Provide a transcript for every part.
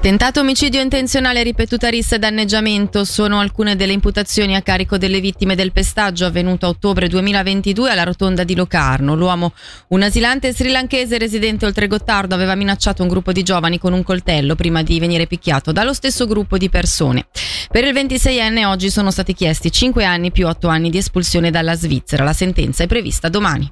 Tentato omicidio intenzionale, ripetuta rissa e danneggiamento sono alcune delle imputazioni a carico delle vittime del pestaggio avvenuto a ottobre 2022 alla rotonda di Locarno. L'uomo, un asilante srilanchese residente oltre Gottardo, aveva minacciato un gruppo di giovani con un coltello prima di venire picchiato dallo stesso gruppo di persone. Per il 26enne oggi sono stati chiesti 5 anni più 8 anni di espulsione dalla Svizzera. La sentenza è prevista domani.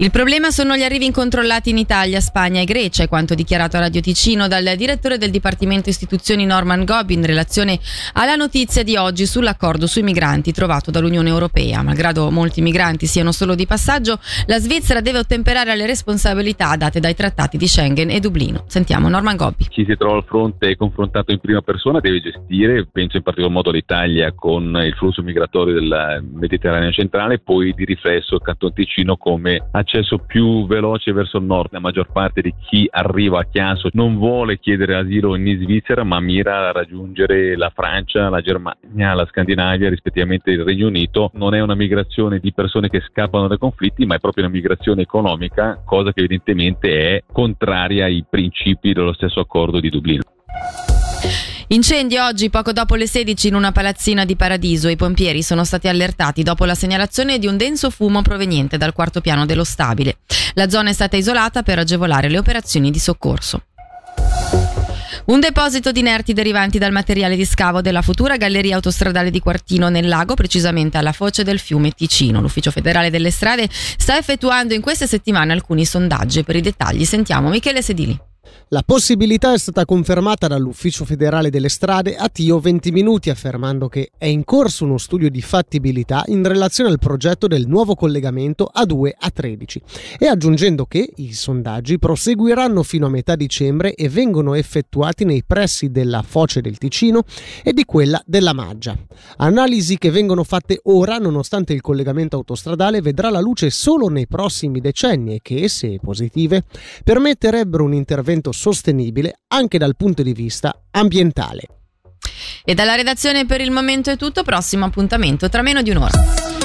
Il problema sono gli arrivi incontrollati in Italia, Spagna e Grecia, è quanto dichiarato a Radio Ticino dal direttore del Dipartimento Istituzioni Norman Gobi in relazione alla notizia di oggi sull'accordo sui migranti trovato dall'Unione Europea. Malgrado molti migranti siano solo di passaggio, la Svizzera deve ottemperare alle responsabilità date dai trattati di Schengen e Dublino. Sentiamo Norman Gobbi. Chi si trova al fronte confrontato in prima persona deve gestire, penso in particolar modo l'Italia con il flusso migratorio del Mediterraneo centrale, poi di riflesso il Canton Ticino come accesso accesso più veloce verso il nord. La maggior parte di chi arriva a Chiasso non vuole chiedere asilo in Svizzera, ma mira a raggiungere la Francia, la Germania, la Scandinavia, rispettivamente il Regno Unito. Non è una migrazione di persone che scappano dai conflitti, ma è proprio una migrazione economica, cosa che evidentemente è contraria ai principi dello stesso accordo di Dublino. Incendi oggi poco dopo le 16 in una palazzina di Paradiso. I pompieri sono stati allertati dopo la segnalazione di un denso fumo proveniente dal quarto piano dello stabile. La zona è stata isolata per agevolare le operazioni di soccorso. Un deposito di inerti derivanti dal materiale di scavo della futura galleria autostradale di Quartino nel lago, precisamente alla foce del fiume Ticino. L'Ufficio federale delle strade sta effettuando in queste settimane alcuni sondaggi. Per i dettagli sentiamo Michele Sedili. La possibilità è stata confermata dall'Ufficio federale delle strade a Tio 20 minuti, affermando che è in corso uno studio di fattibilità in relazione al progetto del nuovo collegamento A2 a 13 e aggiungendo che i sondaggi proseguiranno fino a metà dicembre e vengono effettuati nei pressi della foce del Ticino e di quella della Maggia. Analisi che vengono fatte ora, nonostante il collegamento autostradale vedrà la luce solo nei prossimi decenni e che, se positive, permetterebbero un intervento sostenibile anche dal punto di vista ambientale. E dalla redazione per il momento è tutto, prossimo appuntamento tra meno di un'ora.